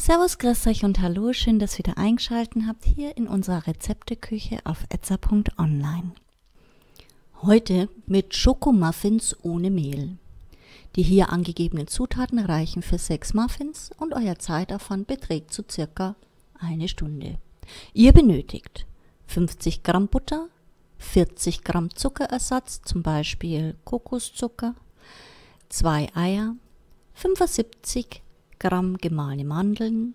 Servus, grüß euch und hallo, schön, dass ihr wieder eingeschaltet habt hier in unserer Rezepteküche auf etza.online. Heute mit Schokomuffins ohne Mehl. Die hier angegebenen Zutaten reichen für sechs Muffins und euer Zeitaufwand beträgt zu circa eine Stunde. Ihr benötigt 50 Gramm Butter, 40 Gramm Zuckerersatz, zum Beispiel Kokoszucker, zwei Eier, 75 Gramm gemahlene Mandeln,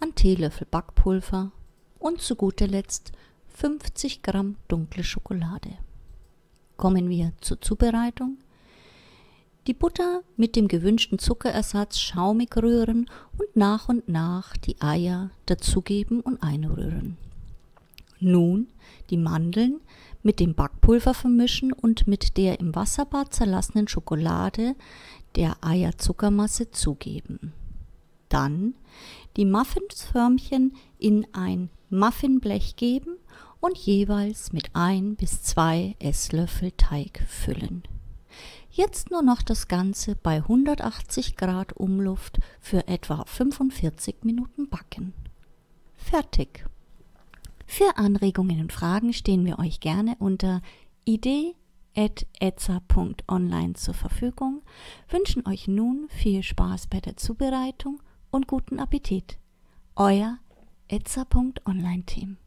ein Teelöffel Backpulver und zu guter Letzt 50 Gramm dunkle Schokolade. Kommen wir zur Zubereitung. Die Butter mit dem gewünschten Zuckerersatz schaumig rühren und nach und nach die Eier dazugeben und einrühren. Nun die Mandeln mit dem Backpulver vermischen und mit der im Wasserbad zerlassenen Schokolade der Eierzuckermasse zugeben. Dann die Muffinsförmchen in ein Muffinblech geben und jeweils mit ein bis zwei Esslöffel Teig füllen. Jetzt nur noch das Ganze bei 180 Grad Umluft für etwa 45 Minuten backen. Fertig. Für Anregungen und Fragen stehen wir euch gerne unter idee.etza.online zur Verfügung, wünschen euch nun viel Spaß bei der Zubereitung und guten Appetit. Euer etza.online-Team.